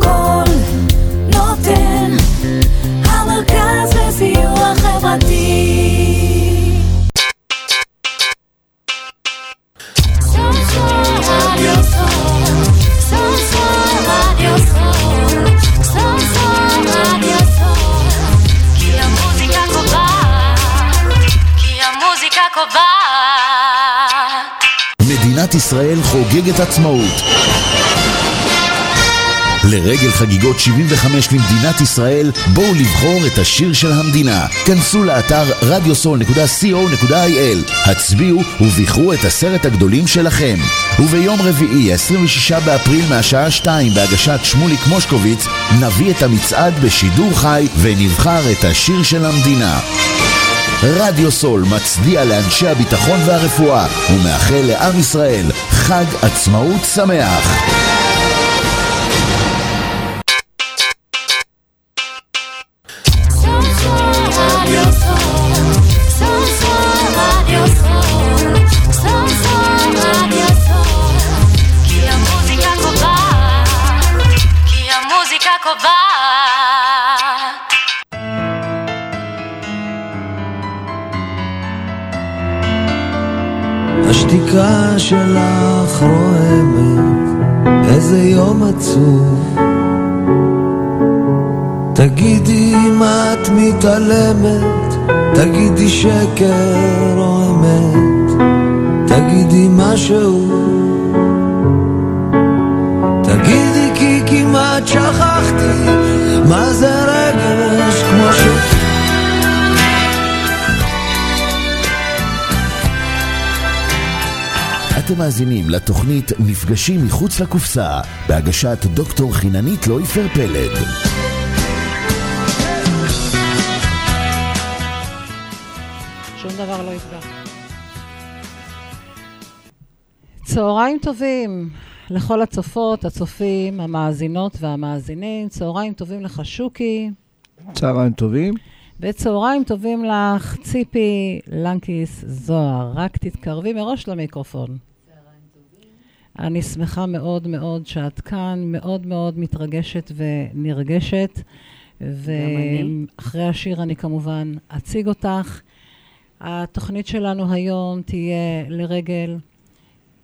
קול נותן, המרכז לסיוע חברתי. מדינת ישראל חוגגת עצמאות. לרגל חגיגות 75 למדינת ישראל, בואו לבחור את השיר של המדינה. כנסו לאתר radiosol.co.il, הצביעו ובחרו את עשרת הגדולים שלכם. וביום רביעי, 26 באפריל מהשעה 2 בהגשת שמוליק מושקוביץ, נביא את המצעד בשידור חי ונבחר את השיר של המדינה. רדיו סול מצדיע לאנשי הביטחון והרפואה ומאחל לעם ישראל חג עצמאות שמח. שלך רועמת, איזה יום עצוב. תגידי אם את מתעלמת, תגידי שקר או אמת, תגידי משהו. תגידי כי כמעט שכחתי מה זה רגש אתם מאזינים לתוכנית מפגשים מחוץ לקופסה בהגשת דוקטור חיננית לויפר פלד. שום דבר לא יפגע. צהריים טובים לכל הצופות, הצופים, המאזינות והמאזינים. צהריים טובים לך, שוקי. צהריים טובים. וצהריים טובים לך, ציפי לנקיס זוהר. רק תתקרבי מראש למיקרופון. אני שמחה מאוד מאוד שאת כאן, מאוד מאוד מתרגשת ונרגשת. ואחרי השיר אני כמובן אציג אותך. התוכנית שלנו היום תהיה לרגל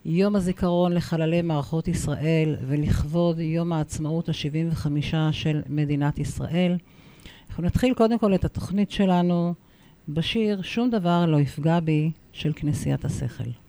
יום הזיכרון לחללי מערכות ישראל ולכבוד יום העצמאות ה-75 של מדינת ישראל. אנחנו נתחיל קודם כל את התוכנית שלנו בשיר "שום דבר לא יפגע בי" של כנסיית השכל.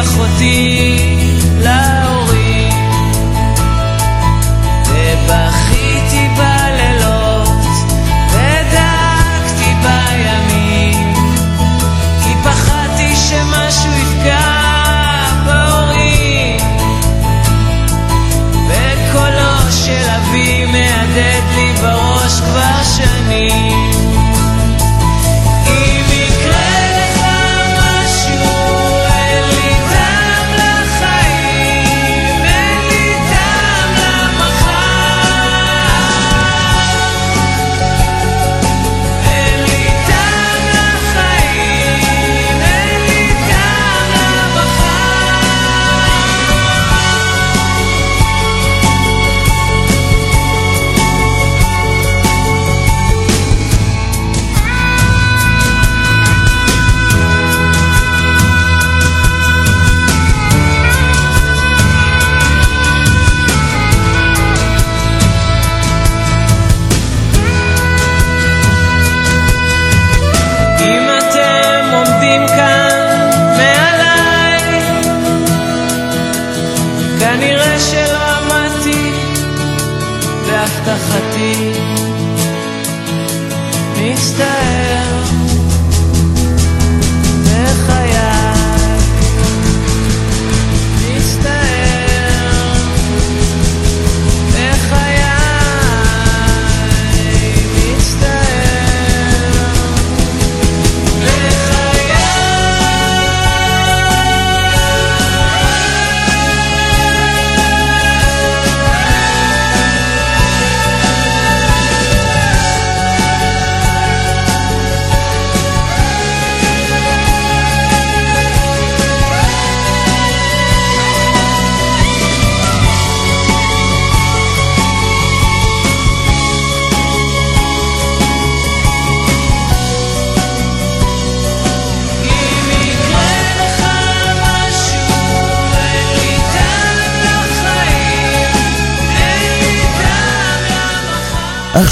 אחותי,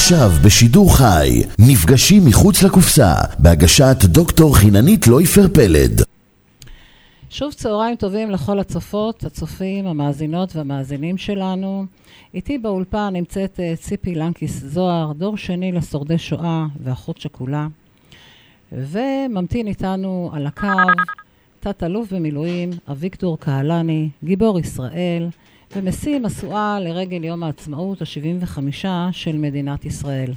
עכשיו בשידור חי, נפגשים מחוץ לקופסה, בהגשת דוקטור חיננית לויפר פלד. שוב צהריים טובים לכל הצופות, הצופים, המאזינות והמאזינים שלנו. איתי באולפן נמצאת אה, ציפי לנקיס זוהר, דור שני לשורדי שואה ואחות שכולה. וממתין איתנו על הקו תת-אלוף במילואים אביגדור קהלני, גיבור ישראל, ומשיא משואה לרגל יום העצמאות ה-75 של מדינת ישראל.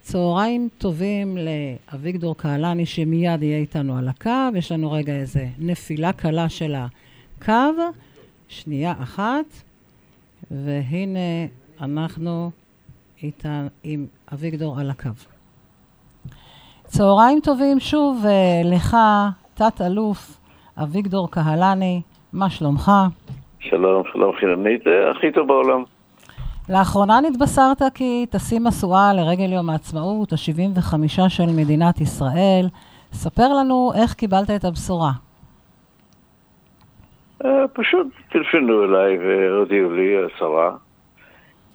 צהריים טובים לאביגדור קהלני שמיד יהיה איתנו על הקו. יש לנו רגע איזה נפילה קלה של הקו. שנייה אחת, והנה אנחנו איתה עם אביגדור על הקו. צהריים טובים שוב אה, לך, תת-אלוף אביגדור קהלני, מה שלומך? שלום, שלום חיננית, זה הכי טוב בעולם. לאחרונה נתבשרת כי תשים משואה לרגל יום העצמאות, ה-75 של מדינת ישראל. ספר לנו איך קיבלת את הבשורה. אה, פשוט טלפנו אליי והודיעו לי, השרה.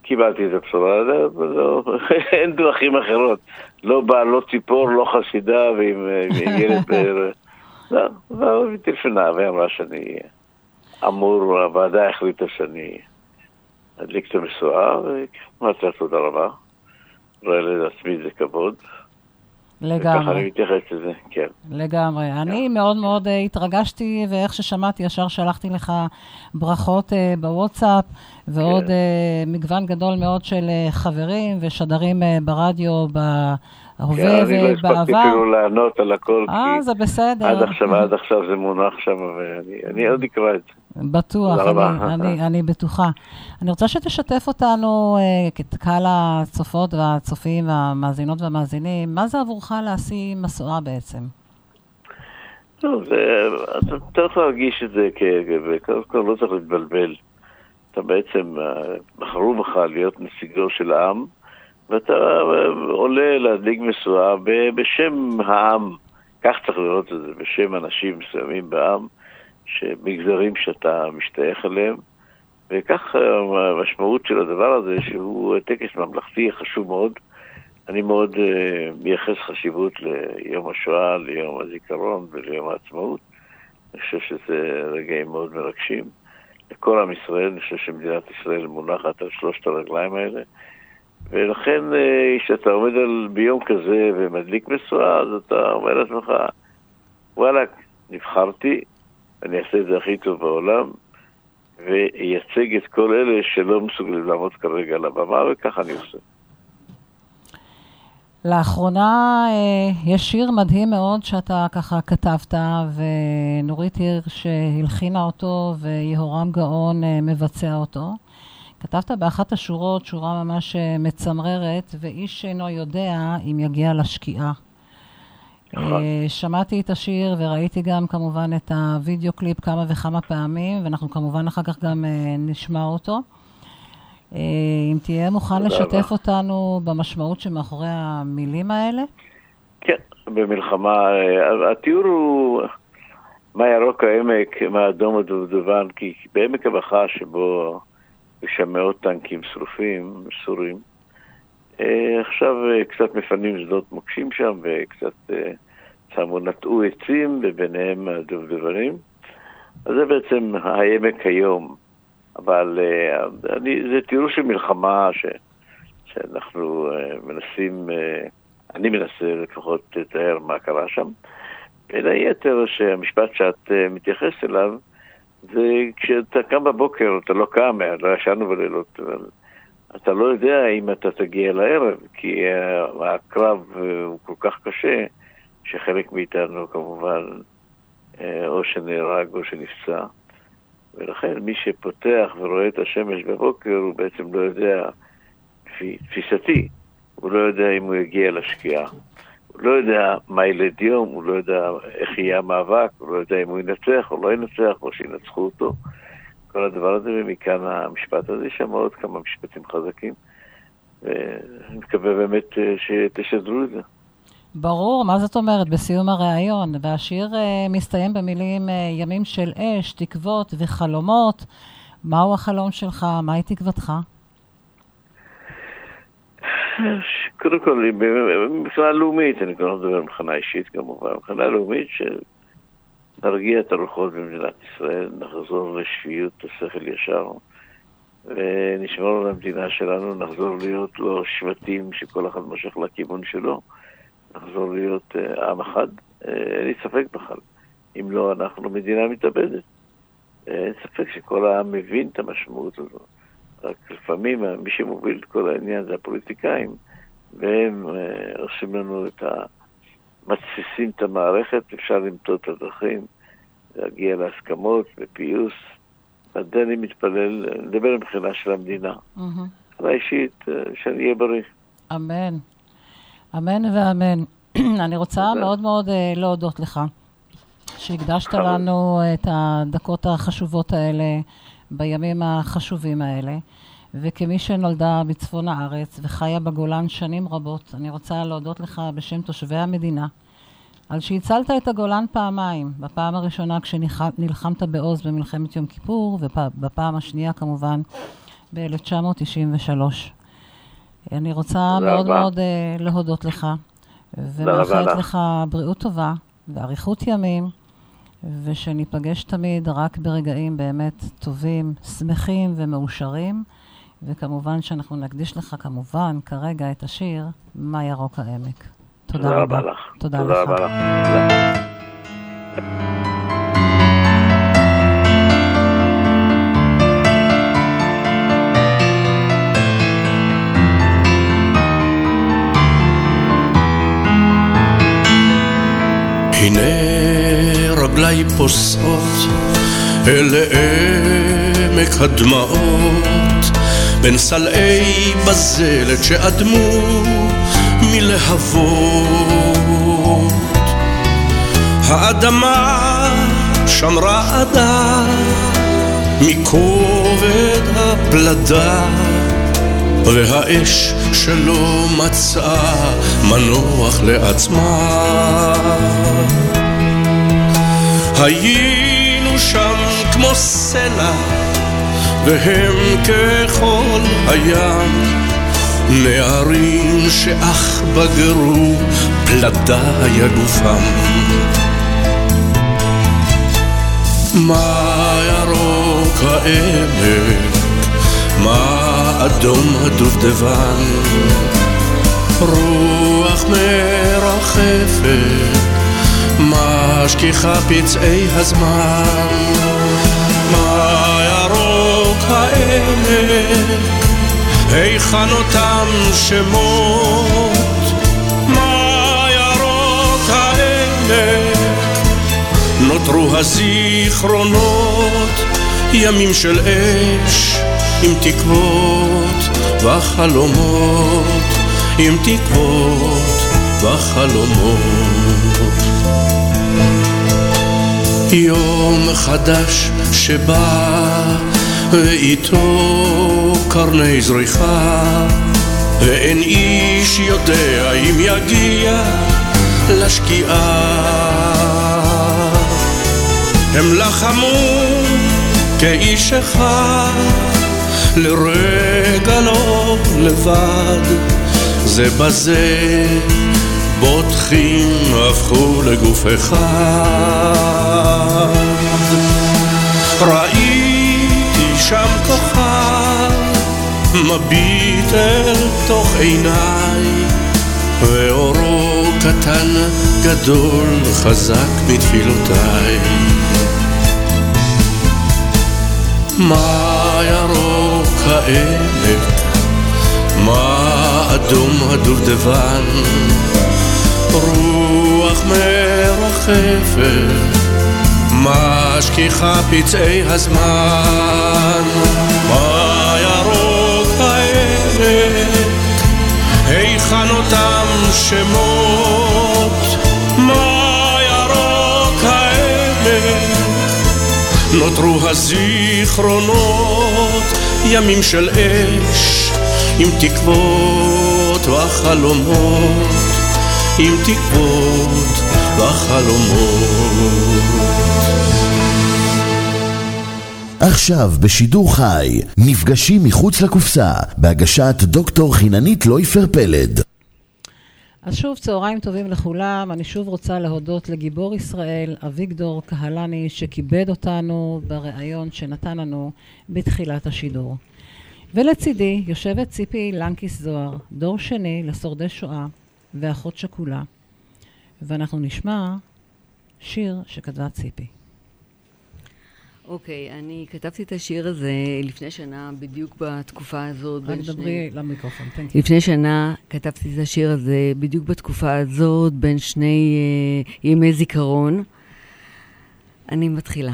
קיבלתי את הבשורה, זה- אין דרכים אחרות. לא בעלות ציפור, לא חסידה ועם אה, ילד. לא, לא, היא טלפנה ואמרה שאני אמור, הוועדה החליטה שאני אדליק את המשואה, ואמרתי לה תודה רבה. רואה לעצמי זה כבוד. וככה אני לגמרי, מתייחס לזה, כן. לגמרי. אני מאוד מאוד אה, התרגשתי, ואיך ששמעתי, ישר שלחתי לך ברכות אה, בוואטסאפ, ועוד כן. אה, מגוון גדול מאוד של חברים ושדרים ברדיו, כן, אני לא הספקתי ובעבר. אפילו לענות על הכל, אה, זה בסדר. עד עכשיו, עד עכשיו זה מונח שם, ואני אני עוד אקרא את זה. בטוח. אני, אני, אני בטוחה. אני רוצה שתשתף אותנו, אה, את קהל הצופות והצופים והמאזינות והמאזינים, מה זה עבורך להשיא משואה בעצם? טוב, זה, אתה צריך להרגיש את זה, קודם כל לא צריך להתבלבל. אתה בעצם, אה, בחרו בך להיות נציגו של העם, ואתה אה, עולה להדליק משואה בשם העם. כך צריך לראות את זה, בשם אנשים מסוימים בעם, שמגזרים שאתה משתייך אליהם, וכך אה, המשמעות של הדבר הזה, שהוא טקס ממלכתי חשוב מאוד. אני מאוד uh, מייחס חשיבות ליום השואה, ליום הזיכרון וליום העצמאות. אני חושב שזה רגעים מאוד מרגשים. לכל עם ישראל, אני חושב שמדינת ישראל מונחת על שלושת הרגליים האלה. ולכן, uh, כשאתה עומד על, ביום כזה ומדליק משואה, אז אתה אומר לעצמך, וואלה, נבחרתי, אני אעשה את זה הכי טוב בעולם, וייצג את כל אלה שלא מסוגלים לעמוד כרגע על הבמה, וככה אני עושה. לאחרונה אה, יש שיר מדהים מאוד שאתה ככה כתבת, ונורית הירש הלחינה אותו, ויהורם גאון אה, מבצע אותו. כתבת באחת השורות שורה ממש אה, מצמררת, ואיש אינו יודע אם יגיע לשקיעה. נכון. אה, שמעתי את השיר וראיתי גם כמובן את הוידאו קליפ כמה וכמה פעמים, ואנחנו כמובן אחר כך גם אה, נשמע אותו. אם תהיה מוכן לשתף רבה. אותנו במשמעות שמאחורי המילים האלה? כן, במלחמה, התיאור הוא מה ירוק העמק, מה אדום הדובדבן, כי בעמק הבכה שבו יש שם מאות טנקים שרופים, סורים, אה, עכשיו אה, קצת מפנים שדות מוקשים שם וקצת אה, שמו, נטעו עצים וביניהם הדובדבנים. אז זה בעצם העמק היום, אבל אה, אני, זה תיאור של מלחמה ש, שאנחנו אה, מנסים, אה, אני מנסה לפחות לתאר מה קרה שם. בין היתר שהמשפט שאת אה, מתייחסת אליו זה כשאתה קם בבוקר, אתה לא קם, לא ישנו בלילות, אבל אתה לא יודע אם אתה תגיע לערב, כי אה, הקרב אה, הוא כל כך קשה, שחלק מאיתנו כמובן אה, או שנהרג או שנפצע. ולכן מי שפותח ורואה את השמש בבוקר, הוא בעצם לא יודע, לפי תפיסתי, הוא לא יודע אם הוא יגיע לשקיעה. לא יודע מה ילד יום, הוא לא יודע איך יהיה המאבק, הוא לא יודע אם הוא ינצח או לא ינצח, או שינצחו אותו. כל הדבר הזה, ומכאן המשפט הזה, יש שם עוד כמה משפטים חזקים. ואני מקווה באמת אה, שתשדרו את זה. ברור, מה זאת אומרת? בסיום הריאיון. והשיר אה, מסתיים במילים אה, ימים של אש, תקוות וחלומות. מהו החלום שלך? מהי תקוותך? קודם כל, מבחינה לאומית, אני כבר לא מדבר מבחינה אישית כמובן, מבחינה לאומית שנרגיע את הרוחות במדינת ישראל, נחזור לשפיות השכל ישר, ונשמור על המדינה שלנו, נחזור להיות לא שבטים שכל אחד מושך לכיוון שלו, נחזור להיות אה, עם אחד, אה, אין לי ספק בכלל. אם לא, אנחנו מדינה מתאבדת. אה, אין ספק שכל העם מבין את המשמעות הזאת. רק לפעמים מי שמוביל את כל העניין זה הפוליטיקאים, והם אה, עושים לנו את ה... מתסיסים את המערכת, אפשר למצוא את הדרכים, להגיע להסכמות, לפיוס. זה אני מתפלל, נדבר מבחינה של המדינה. מבחינה אישית, אה, שאני אהיה בריא. אמן. אמן ואמן. אני רוצה. מאוד מאוד אה, להודות לך, שהקדשת. לנו את הדקות החשובות האלה בימים החשובים האלה. וכמי שנולדה בצפון הארץ וחיה בגולן שנים רבות, אני רוצה להודות לך בשם תושבי המדינה על שהצלת את הגולן פעמיים. בפעם הראשונה כשנלחמת בעוז במלחמת יום כיפור, ובפעם השנייה כמובן ב-1993. אני רוצה מאוד רבה. מאוד אה, להודות לך, ומאחלת לך. לך בריאות טובה ואריכות ימים, ושניפגש תמיד רק ברגעים באמת טובים, שמחים ומאושרים, וכמובן שאנחנו נקדיש לך כמובן כרגע את השיר "מה ירוק העמק". תודה רבה. לך. תודה תודה לך. רבה לך. תודה. הנה רגליי פוסעות אל עמק הדמעות בין סלעי בזלת שאדמו מלהבות האדמה שם רעדה מכובד הפלדה והאש שלא מצאה מנוח לעצמה. היינו שם כמו סלע, והם ככל הים, נערים שאך בגרו פלדה גופם. מה ירוק העמק, מה אדום הדובדבן, רוח מרחפת, משכיחה פצעי הזמן. מה ירוק העמק, היכן אותם שמות? מה ירוק העמק, נותרו הזיכרונות, ימים של אש עם תקוות וחלומות, עם תקוות וחלומות. יום חדש שבא, ואיתו קרני זריחה, ואין איש יודע אם יגיע לשקיעה. הם לחמו כאיש אחד, לרגע לא לבד, זה בזה בוטחים הפכו לגוף אחד. ראיתי שם כוכב מביט אל תוך עיניי ואורו קטן, גדול, חזק מתפילותיי. מה ירוק העמק, מה אדום הדובדבן, רוח מרחפת, משכיחה פצעי הזמן. מה ירוק העמק, היכן אותם שמות? מה ירוק העמק? נותרו הזיכרונות, ימים של אש, עם תקוות וחלומות, עם תקוות וחלומות. עכשיו בשידור חי, מפגשים מחוץ לקופסה, בהגשת דוקטור חיננית לויפר פלד. אז שוב, צהריים טובים לכולם. אני שוב רוצה להודות לגיבור ישראל, אביגדור קהלני, שכיבד אותנו בריאיון שנתן לנו בתחילת השידור. ולצידי יושבת ציפי לנקיס זוהר, דור שני לשורדי שואה ואחות שכולה. ואנחנו נשמע שיר שכתבה ציפי. אוקיי, אני כתבתי את השיר הזה לפני שנה, בדיוק בתקופה הזאת. רק בין שני- דברי למיקרופון, תנקי. לפני שנה כתבתי את השיר הזה בדיוק בתקופה הזאת, בין שני uh, ימי זיכרון. אני מתחילה.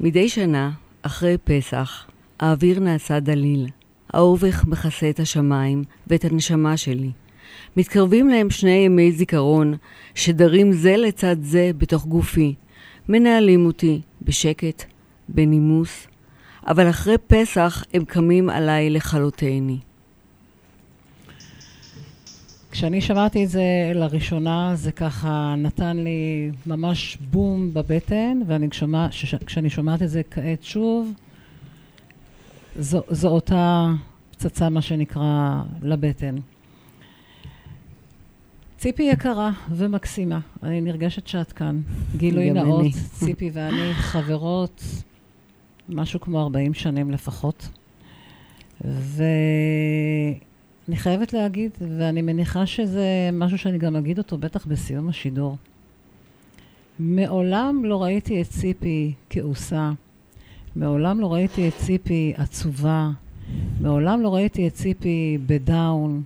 מדי שנה, אחרי פסח, האוויר נעשה דליל. האובך מכסה את השמיים ואת הנשמה שלי. מתקרבים להם שני ימי זיכרון, שדרים זה לצד זה בתוך גופי. מנהלים אותי בשקט, בנימוס, אבל אחרי פסח הם קמים עליי לכלותני. כשאני שמעתי את זה לראשונה, זה ככה נתן לי ממש בום בבטן, ואני שומע, שומעת את זה כעת שוב, זו, זו אותה פצצה, מה שנקרא, לבטן. ציפי יקרה ומקסימה, אני נרגשת שאת כאן. גילוי נאות, אני. ציפי ואני חברות משהו כמו 40 שנים לפחות. ואני חייבת להגיד, ואני מניחה שזה משהו שאני גם אגיד אותו בטח בסיום השידור. מעולם לא ראיתי את ציפי כעוסה, מעולם לא ראיתי את ציפי עצובה, מעולם לא ראיתי את ציפי בדאון,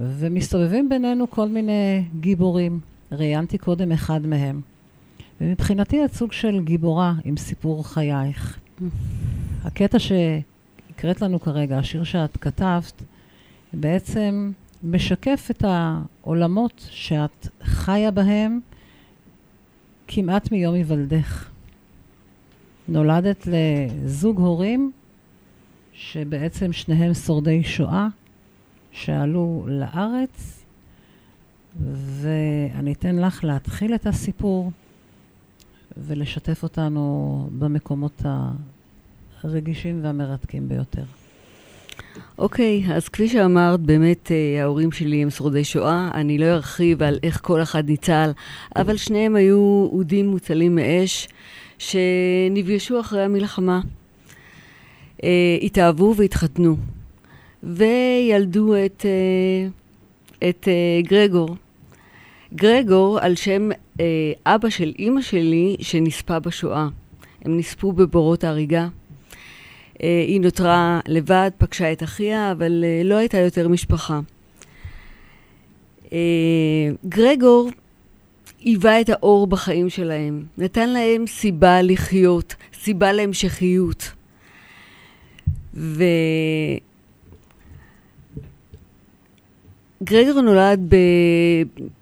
ומסתובבים בינינו כל מיני גיבורים. ראיינתי קודם אחד מהם. ומבחינתי את סוג של גיבורה עם סיפור חייך. הקטע שהקראת לנו כרגע, השיר שאת כתבת, בעצם משקף את העולמות שאת חיה בהם כמעט מיום היוולדך. נולדת לזוג הורים שבעצם שניהם שורדי שואה, שעלו לארץ, ואני אתן לך להתחיל את הסיפור ולשתף אותנו במקומות הרגישים והמרתקים ביותר. אוקיי, אז כפי שאמרת, באמת אה, ההורים שלי הם שורדי שואה. אני לא ארחיב על איך כל אחד ניצל, אבל שניהם היו אודים מוצלים מאש שנפגשו אחרי המלחמה. אה, התאהבו והתחתנו, וילדו את, אה, את אה, גרגור. גרגור על שם אה, אבא של אימא שלי שנספה בשואה. הם נספו בבורות ההריגה. היא נותרה לבד, פגשה את אחיה, אבל לא הייתה יותר משפחה. גרגור היווה את האור בחיים שלהם, נתן להם סיבה לחיות, סיבה להמשכיות. גרגור נולד ב...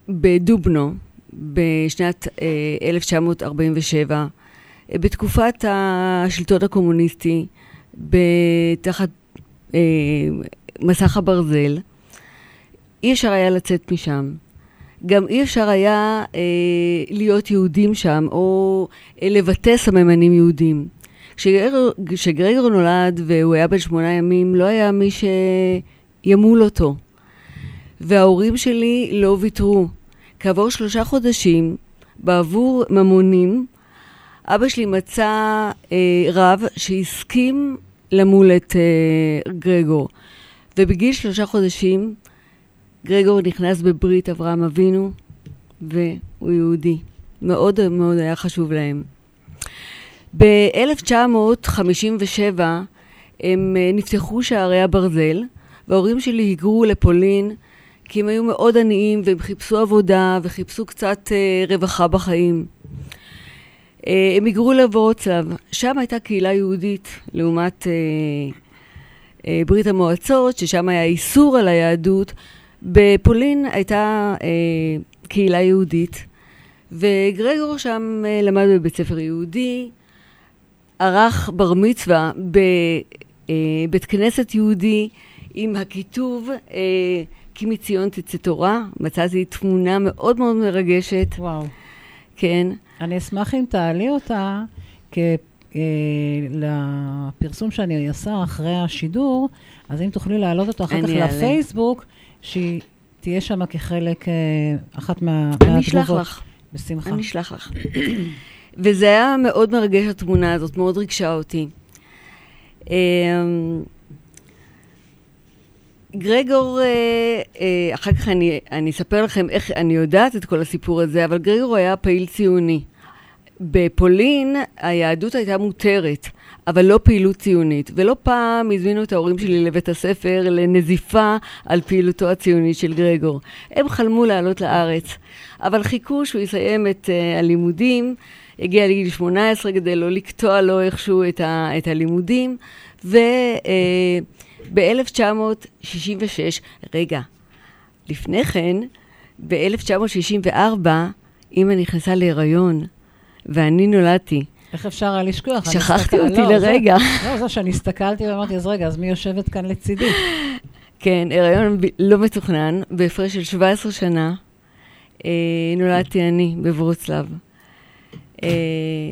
בדובנו בשנת אה, 1947, אה, בתקופת השלטון הקומוניסטי, תחת אה, מסך הברזל. אי אפשר היה לצאת משם. גם אי אפשר היה אה, להיות יהודים שם, או אה, לבטא סממנים יהודים. כשגרגור, כשגרגור נולד והוא היה בן שמונה ימים, לא היה מי שימול אותו. וההורים שלי לא ויתרו. כעבור שלושה חודשים, בעבור ממונים, אבא שלי מצא אה, רב שהסכים למול את אה, גרגור. ובגיל שלושה חודשים, גרגור נכנס בברית אברהם אבינו, והוא יהודי. מאוד מאוד היה חשוב להם. ב-1957 הם אה, נפתחו שערי הברזל, וההורים שלי היגרו לפולין כי הם היו מאוד עניים והם חיפשו עבודה וחיפשו קצת אה, רווחה בחיים. אה, הם היגרו לוורוצלב, שם הייתה קהילה יהודית לעומת אה, אה, ברית המועצות, ששם היה איסור על היהדות. בפולין הייתה אה, קהילה יהודית, וגרגור שם אה, למד בבית ספר יהודי, ערך בר מצווה בבית כנסת יהודי עם הכיתוב אה, כי מציון תצא תורה. מצאתי תמונה מאוד מאוד מרגשת. וואו. כן. אני אשמח אם תעלי אותה כ... אה, לפרסום שאני אעשה אחרי השידור, אז אם תוכלי להעלות אותו אחר כך אעלה. לפייסבוק, שהיא תהיה שם כחלק, אה, אחת מה, אני מהתגובות. לך. בשמחה. אני אשלח לך. וזה היה מאוד מרגש, התמונה הזאת, מאוד ריגשה אותי. גרגור, אה, אה, אחר כך אני, אני אספר לכם איך אני יודעת את כל הסיפור הזה, אבל גרגור היה פעיל ציוני. בפולין היהדות הייתה מותרת, אבל לא פעילות ציונית. ולא פעם הזמינו את ההורים שלי לבית הספר לנזיפה על פעילותו הציונית של גרגור. הם חלמו לעלות לארץ, אבל חיכו שהוא יסיים את uh, הלימודים, הגיע לגיל 18 כדי לא לקטוע לו איכשהו את, ה, את הלימודים, וב-1966, רגע, לפני כן, ב-1964, אימא נכנסה להיריון, ואני נולדתי. איך אפשר היה לשכוח? שכחתי אותי לא, זה- לרגע. לא, זה שאני הסתכלתי ואמרתי, אז רגע, אז מי יושבת כאן לצידי? כן, הריון לא מתוכנן, בהפרש של 17 שנה, אה, נולדתי אני בברוצלב. אה,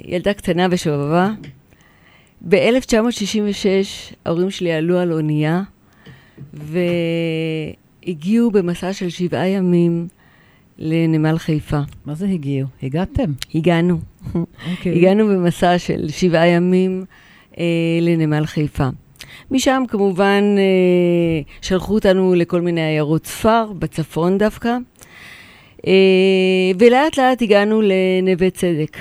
ילדה קטנה ושובבה. ב-1966 ההורים שלי עלו על אונייה והגיעו במסע של שבעה ימים לנמל חיפה. מה זה הגיעו? הגעתם? הגענו. אוקיי. הגענו במסע של שבעה ימים אה, לנמל חיפה. משם כמובן אה, שלחו אותנו לכל מיני עיירות ספר, בצפון דווקא, אה, ולאט לאט הגענו לנווה צדק.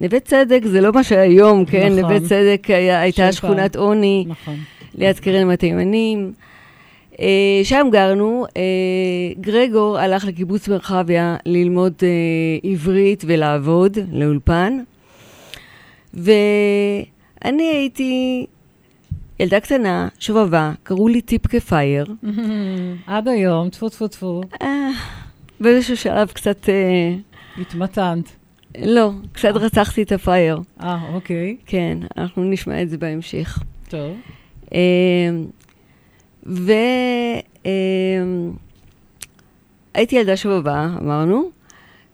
נווה צדק זה לא מה שהיום, כן? נכון. נווה צדק היה, הייתה של שכונת עוני נכון. ליד קרן התימנים. אה, שם גרנו, אה, גרגור הלך לקיבוץ מרחביה ללמוד אה, עברית ולעבוד, לאולפן, ואני הייתי ילדה קטנה, שובבה, קראו לי טיפקה פייר. עד היום, טפו טפו טפו, באיזשהו שלב קצת, התמתנת. לא, קצת רצחתי את הפייר. אה, אוקיי, כן, אנחנו נשמע את זה בהמשך. טוב. אמ, ו... אמ, ילדה שובבה, אמרנו,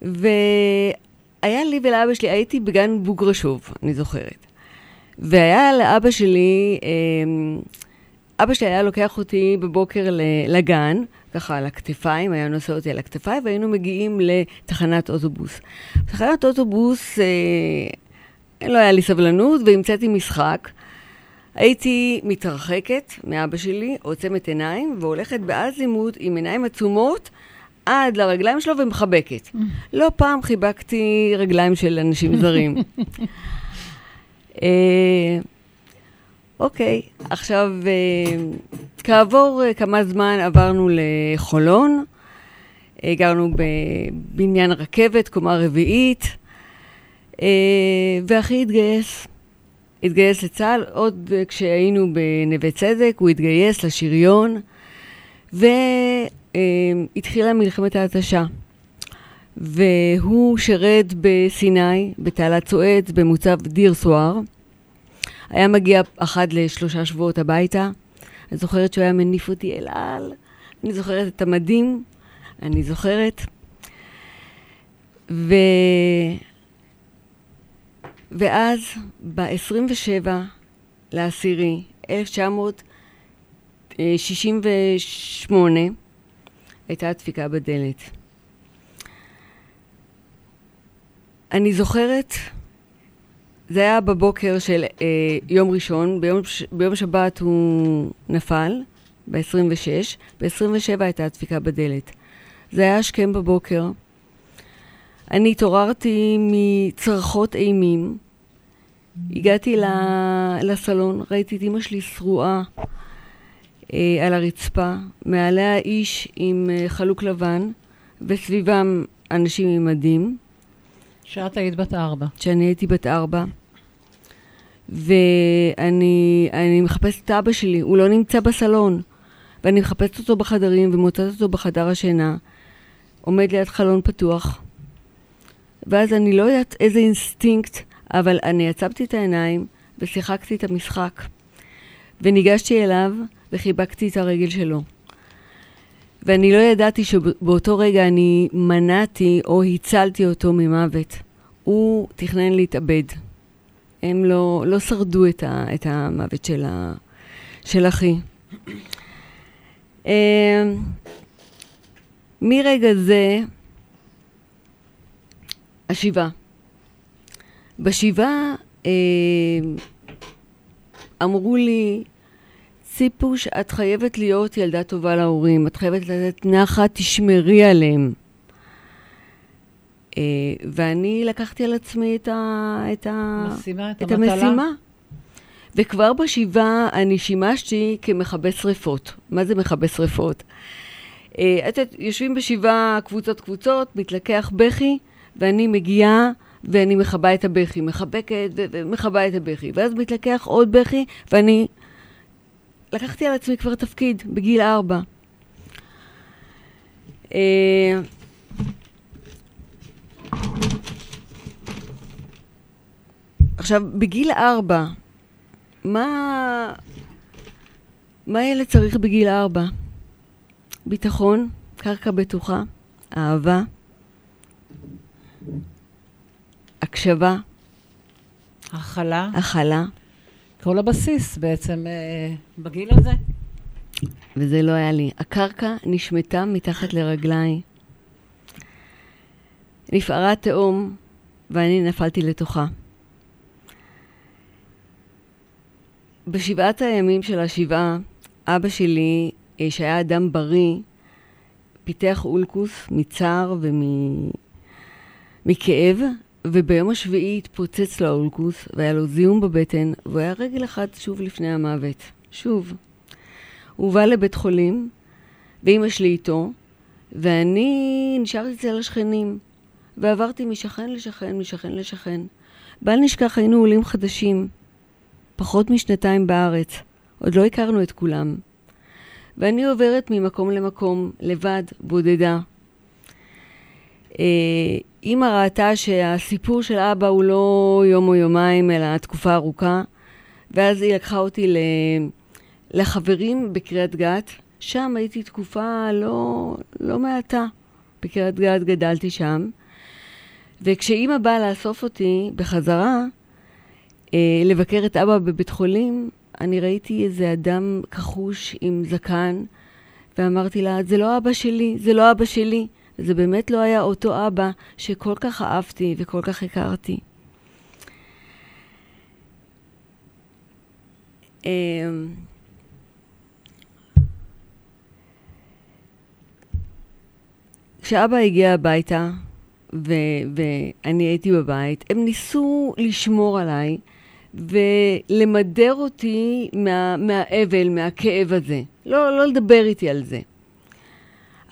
והיה לי ולאבא שלי, הייתי בגן בוגרשוב, אני זוכרת. והיה לאבא שלי, אמ, אבא שלי היה לוקח אותי בבוקר לגן, ככה על הכתפיים, היה נושא אותי על הכתפיים, והיינו מגיעים לתחנת אוטובוס. בתחנת אוטובוס אה, לא היה לי סבלנות, והמצאתי משחק. הייתי מתרחקת מאבא שלי, עוצמת עיניים, והולכת באזימות עם עיניים עצומות עד לרגליים שלו ומחבקת. לא פעם חיבקתי רגליים של אנשים זרים. אה, אוקיי, עכשיו, אה, כעבור אה, כמה זמן עברנו לחולון, גרנו בבניין רכבת, קומה רביעית, אה, ואחי התגייס. התגייס לצה"ל, עוד כשהיינו בנווה צדק, הוא התגייס לשריון, והתחילה מלחמת ההתשה. והוא שירת בסיני, בתעלת סואץ, במוצב דיר סואר. היה מגיע אחת לשלושה שבועות הביתה. אני זוכרת שהוא היה מניף אותי אל על. אני זוכרת את המדים, אני זוכרת. ו... ואז ב-27 לעשירי 1968 הייתה דפיקה בדלת. אני זוכרת, זה היה בבוקר של אה, יום ראשון, ביום, ביום שבת הוא נפל, ב-26, ב-27 הייתה דפיקה בדלת. זה היה השכם בבוקר. אני התעוררתי מצרחות אימים. הגעתי ל- לסלון, ראיתי את אמא שלי שרועה אה, על הרצפה, מעליה איש עם אה, חלוק לבן, וסביבם אנשים עם מדים. שאת היית בת ארבע. כשאני הייתי בת ארבע, ואני אני מחפשת את אבא שלי, הוא לא נמצא בסלון. ואני מחפשת אותו בחדרים ומוצאת אותו בחדר השינה, עומד ליד חלון פתוח. ואז אני לא יודעת איזה אינסטינקט, אבל אני עצמתי את העיניים ושיחקתי את המשחק. וניגשתי אליו וחיבקתי את הרגל שלו. ואני לא ידעתי שבאותו רגע אני מנעתי או הצלתי אותו ממוות. הוא תכנן להתאבד. הם לא, לא שרדו את, ה, את המוות של, ה, של אחי. אה, מרגע זה, השבעה. בשבעה אה, אמרו לי, ציפוש, את חייבת להיות ילדה טובה להורים, את חייבת לתת נחת, תשמרי עליהם. אה, ואני לקחתי על עצמי את, ה, את, ה, משימה, את את. המשימה. וכבר בשבעה אני שימשתי כמכבה שרפות. מה זה מכבה שרפות? אה, את יודעת, יושבים בשבעה קבוצות קבוצות, מתלקח בכי, ואני מגיעה ואני מכבה את הבכי, מחבקת ומכבה את הבכי. ואז מתלקח עוד בכי, ואני לקחתי על עצמי כבר תפקיד בגיל ארבע. אה, עכשיו, בגיל ארבע, מה... מה ילד צריך בגיל ארבע? ביטחון, קרקע בטוחה, אהבה, הקשבה, הכלה, הכלה, כל הבסיס בעצם אה, בגיל הזה. וזה לא היה לי. הקרקע נשמטה מתחת לרגליי. נפערה תהום, ואני נפלתי לתוכה. בשבעת הימים של השבעה, אבא שלי, אה, שהיה אדם בריא, פיתח אולקוס מצער ומכאב, וביום השביעי התפוצץ לו האולקוס, והיה לו זיהום בבטן, והוא היה רגל אחת שוב לפני המוות. שוב. הוא הובא לבית חולים, ואימא שלי איתו, ואני נשארתי אצל השכנים, ועברתי משכן לשכן, משכן לשכן. בל נשכח, היינו עולים חדשים, פחות משנתיים בארץ, עוד לא הכרנו את כולם. ואני עוברת ממקום למקום, לבד, בודדה. אה, אימא ראתה שהסיפור של אבא הוא לא יום או יומיים, אלא תקופה ארוכה, ואז היא לקחה אותי ל... לחברים בקריית גת, שם הייתי תקופה לא, לא מעטה. בקריית גת גדלתי שם, וכשאימא באה לאסוף אותי בחזרה, אה, לבקר את אבא בבית חולים, אני ראיתי איזה אדם כחוש עם זקן, ואמרתי לה, זה לא אבא שלי, זה לא אבא שלי. זה באמת לא היה אותו אבא שכל כך אהבתי וכל כך הכרתי. אמ, כשאבא הגיע הביתה, ו- ואני הייתי בבית, הם ניסו לשמור עליי ולמדר אותי מה- מהאבל, מהכאב הזה. לא, לא לדבר איתי על זה.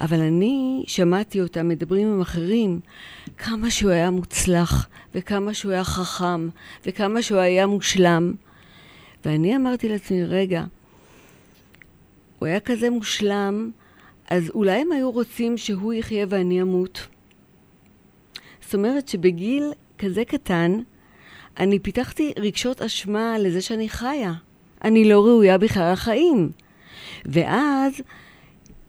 אבל אני שמעתי אותם מדברים עם אחרים, כמה שהוא היה מוצלח, וכמה שהוא היה חכם, וכמה שהוא היה מושלם. ואני אמרתי לעצמי, רגע, הוא היה כזה מושלם, אז אולי הם היו רוצים שהוא יחיה ואני אמות? זאת אומרת שבגיל כזה קטן, אני פיתחתי רגשות אשמה לזה שאני חיה. אני לא ראויה בכלל לחיים. ואז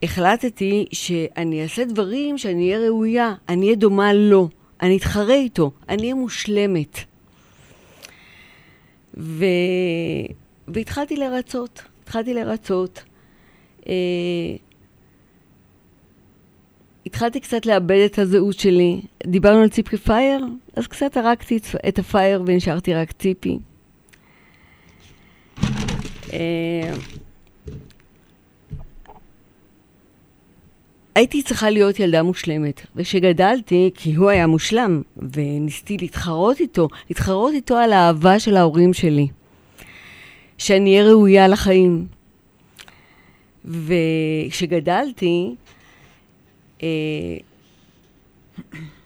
החלטתי שאני אעשה דברים שאני אהיה ראויה, אני אהיה דומה לו, אני אתחרה איתו, אני אהיה מושלמת. ו... והתחלתי לרצות, התחלתי לרצות. אה, התחלתי קצת לאבד את הזהות שלי. דיברנו על ציפי פייר, אז קצת הרגתי את- הפייר ונשארתי רק ציפי. אה, הייתי צריכה להיות ילדה מושלמת, וכשגדלתי, כי הוא היה מושלם, וניסיתי להתחרות איתו, להתחרות איתו על האהבה של ההורים שלי. שאני אהיה ראויה לחיים. וכשגדלתי, אה,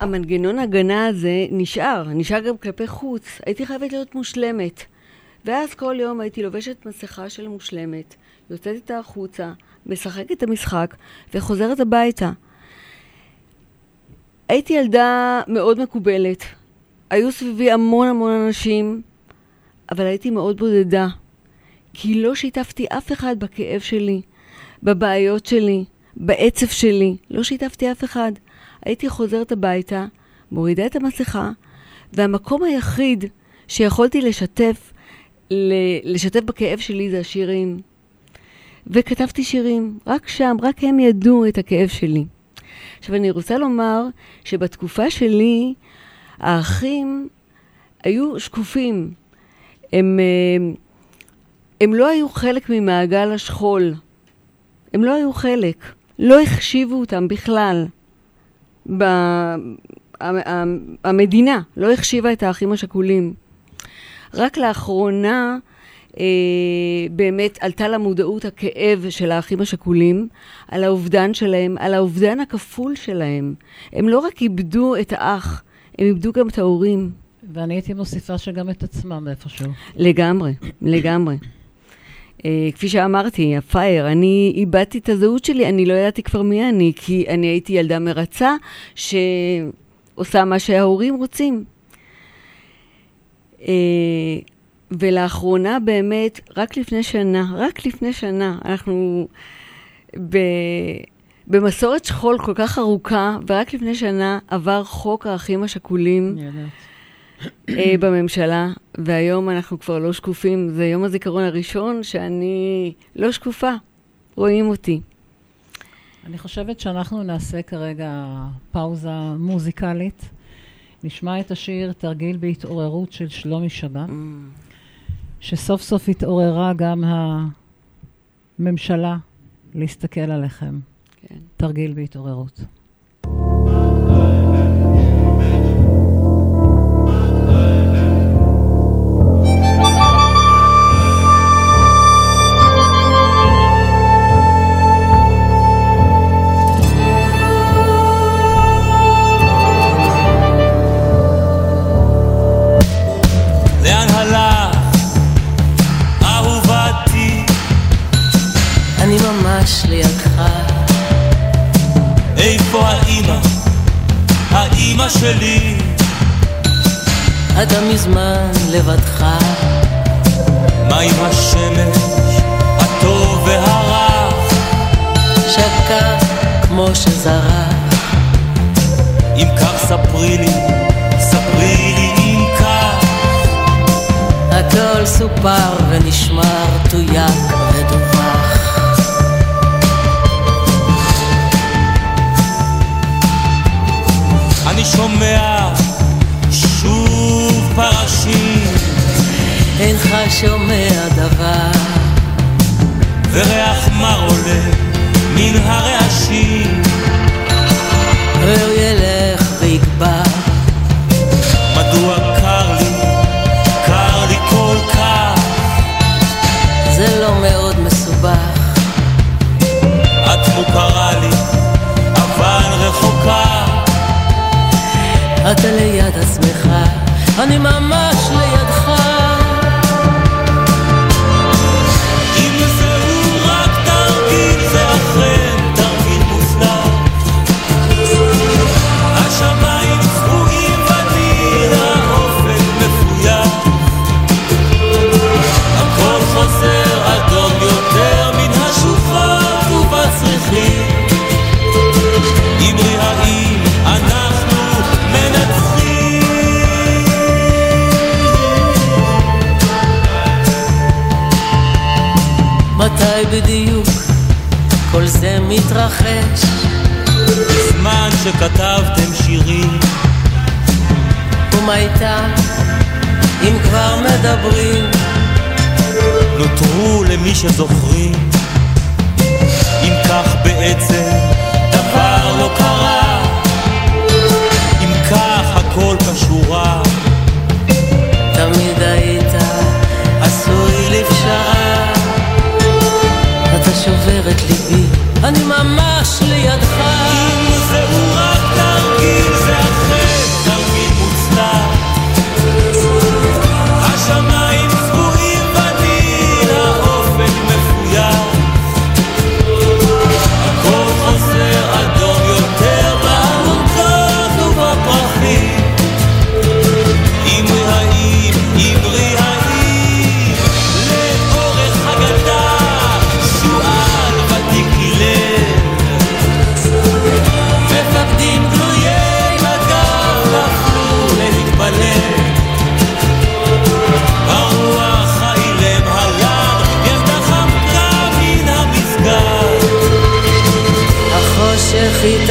המנגנון ההגנה הזה נשאר, נשאר גם כלפי חוץ. הייתי חייבת להיות מושלמת. ואז כל יום הייתי לובשת מסכה של מושלמת, יוצאת איתה החוצה, משחקת את המשחק וחוזרת הביתה. הייתי ילדה מאוד מקובלת. היו סביבי המון המון אנשים, אבל הייתי מאוד בודדה. כי לא שיתפתי אף אחד בכאב שלי, בבעיות שלי, בעצב שלי. לא שיתפתי אף אחד. הייתי חוזרת הביתה, מורידה את המסכה, והמקום היחיד שיכולתי לשתף, לשתף בכאב שלי זה השירים. וכתבתי שירים, רק שם, רק הם ידעו את הכאב שלי. עכשיו, אני רוצה לומר שבתקופה שלי, האחים היו שקופים. הם, אה, הם לא היו חלק ממעגל השכול. הם לא היו חלק. לא החשיבו אותם בכלל. ב... המדינה לא החשיבה את האחים השכולים. רק לאחרונה אה, באמת עלתה למודעות הכאב של האחים השכולים, על האובדן שלהם, על האובדן הכפול שלהם. הם לא רק איבדו את האח, הם איבדו גם את ההורים. ואני הייתי מוסיפה שגם את עצמם איפשהו. לגמרי, לגמרי. Uh, כפי שאמרתי, הפייר, אני איבדתי את הזהות שלי, אני לא ידעתי כבר מי אני, כי אני הייתי ילדה מרצה שעושה מה שההורים רוצים. Uh, ולאחרונה באמת, רק לפני שנה, רק לפני שנה, אנחנו ב... במסורת שכול כל כך ארוכה, ורק לפני שנה עבר חוק האחים השכולים. אה, בממשלה, והיום אנחנו כבר לא שקופים. זה יום הזיכרון הראשון שאני לא שקופה. רואים אותי. אני חושבת שאנחנו נעשה כרגע פאוזה מוזיקלית. נשמע את השיר תרגיל בהתעוררות של שלומי שבת, שסוף סוף התעוררה גם הממשלה להסתכל עליכם. כן. תרגיל בהתעוררות. סופר ונשמר, תויק ודווח. אני שומע שוב פרשים. אינך שומע דבר, וריח מר עולה מן הרעשים מתרחש? בזמן שכתבתם שירים. ומה איתם, אם כבר מדברים. נותרו למי שזוכרים. אם כך בעצם דבר לא קרה. אם כך הכל כשורה תמיד היית עשוי לפשרה. אתה שובר את ליבי אני ממש לידך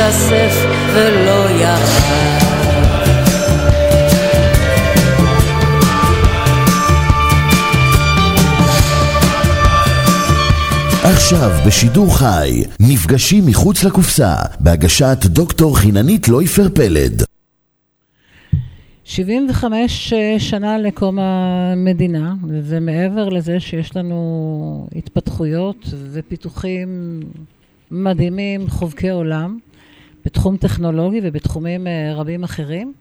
התאסף ולא ירד. עכשיו בשידור חי, מפגשים מחוץ לקופסה, בהגשת דוקטור חיננית לויפר פלד. 75 שנה לקום המדינה, ומעבר לזה שיש לנו התפתחויות ופיתוחים מדהימים, חובקי עולם, בתחום טכנולוגי ובתחומים אה, רבים אחרים,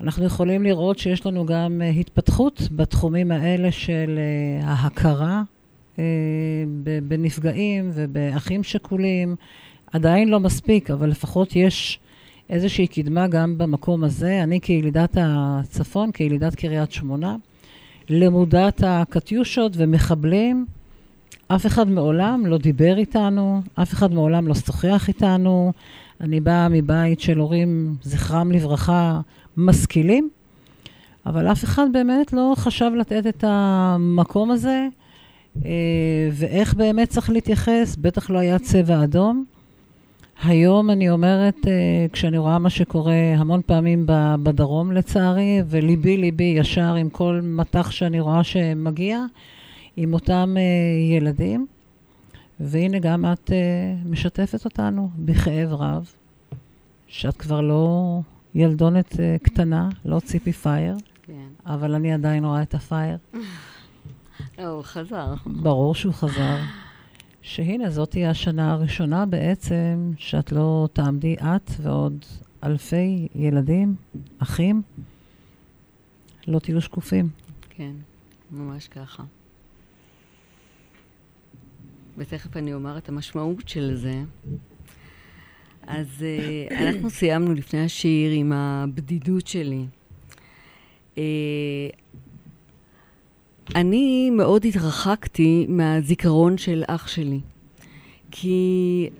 אנחנו יכולים לראות שיש לנו גם אה, התפתחות בתחומים האלה של אה, ההכרה בנפגעים ובאחים שכולים. עדיין לא מספיק, אבל לפחות יש איזושהי קדמה גם במקום הזה. אני כילידת הצפון, כילידת קריית שמונה, למודת הקטיושות ומחבלים, אף אחד מעולם לא דיבר איתנו, אף אחד מעולם לא שוחח איתנו. אני באה מבית של הורים, זכרם לברכה, משכילים, אבל אף אחד באמת לא חשב לתת את המקום הזה, אה, ואיך באמת צריך להתייחס, בטח לא היה צבע אדום. היום אני אומרת, אה, כשאני רואה מה שקורה המון פעמים בדרום לצערי, וליבי ליבי ישר עם כל מטח שאני רואה שמגיע, עם אותם אה, ילדים. והנה גם את אה, משתפת אותנו בכאב רב, שאת כבר לא ילדונת אה, קטנה, לא ציפי פייר, כן. אבל אני עדיין רואה את הפייר. לא, הוא חזר. ברור שהוא חזר. שהנה, זאת תהיה השנה הראשונה בעצם שאת לא תעמדי, את ועוד אלפי ילדים, אחים, לא תהיו שקופים. כן, ממש ככה. ותכף אני אומר את המשמעות של זה. אז uh, אנחנו סיימנו לפני השיר עם הבדידות שלי. Uh, אני מאוד התרחקתי מהזיכרון של אח שלי, כי